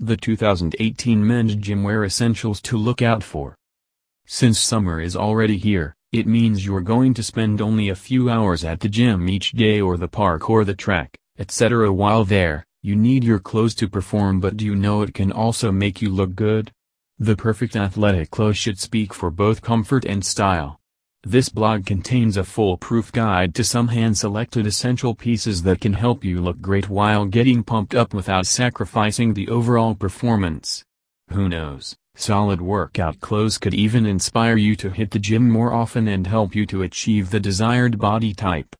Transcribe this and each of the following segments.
The 2018 Men's Gymwear Essentials to look out for. Since summer is already here, it means you're going to spend only a few hours at the gym each day or the park or the track, etc. While there, you need your clothes to perform but do you know it can also make you look good? The perfect athletic clothes should speak for both comfort and style. This blog contains a foolproof guide to some hand-selected essential pieces that can help you look great while getting pumped up without sacrificing the overall performance. Who knows, solid workout clothes could even inspire you to hit the gym more often and help you to achieve the desired body type.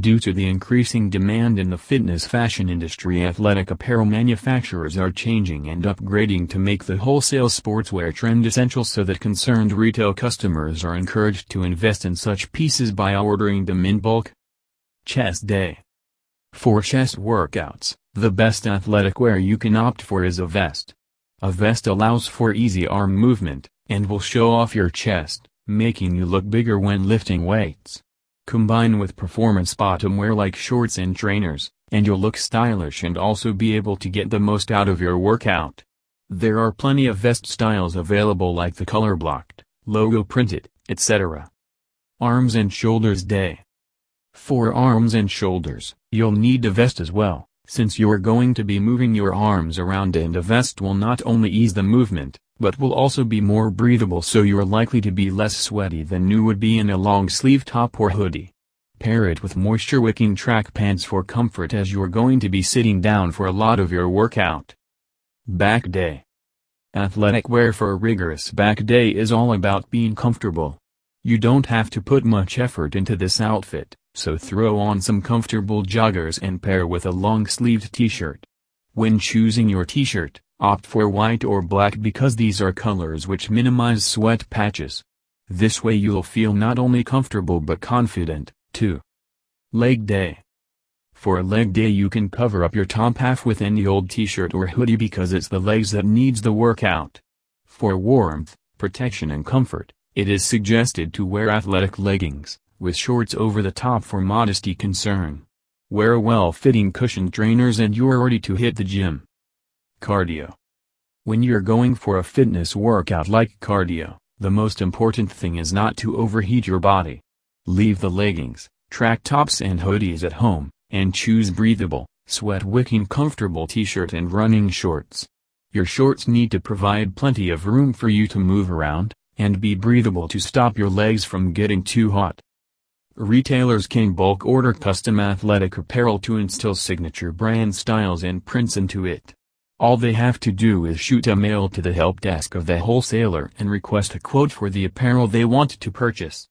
Due to the increasing demand in the fitness fashion industry athletic apparel manufacturers are changing and upgrading to make the wholesale sportswear trend essential so that concerned retail customers are encouraged to invest in such pieces by ordering them in bulk. Chest Day For chest workouts, the best athletic wear you can opt for is a vest. A vest allows for easy arm movement, and will show off your chest, making you look bigger when lifting weights. Combine with performance bottom wear like shorts and trainers, and you'll look stylish and also be able to get the most out of your workout. There are plenty of vest styles available like the color blocked, logo printed, etc. Arms and Shoulders Day For arms and shoulders, you'll need a vest as well, since you're going to be moving your arms around and a vest will not only ease the movement, but will also be more breathable so you're likely to be less sweaty than you would be in a long sleeve top or hoodie. Pair it with moisture-wicking track pants for comfort as you're going to be sitting down for a lot of your workout. Back Day Athletic wear for a rigorous back day is all about being comfortable. You don't have to put much effort into this outfit, so throw on some comfortable joggers and pair with a long-sleeved t-shirt. When choosing your t-shirt, Opt for white or black because these are colors which minimize sweat patches. This way you'll feel not only comfortable but confident, too. Leg Day For a leg day you can cover up your top half with any old t-shirt or hoodie because it's the legs that needs the workout. For warmth, protection and comfort, it is suggested to wear athletic leggings, with shorts over the top for modesty concern. Wear well-fitting cushioned trainers and you're ready to hit the gym. Cardio. When you're going for a fitness workout like cardio, the most important thing is not to overheat your body. Leave the leggings, track tops and hoodies at home, and choose breathable, sweat-wicking comfortable t-shirt and running shorts. Your shorts need to provide plenty of room for you to move around, and be breathable to stop your legs from getting too hot. Retailers can bulk order custom athletic apparel to instill signature brand styles and prints into it. All they have to do is shoot a mail to the help desk of the wholesaler and request a quote for the apparel they want to purchase.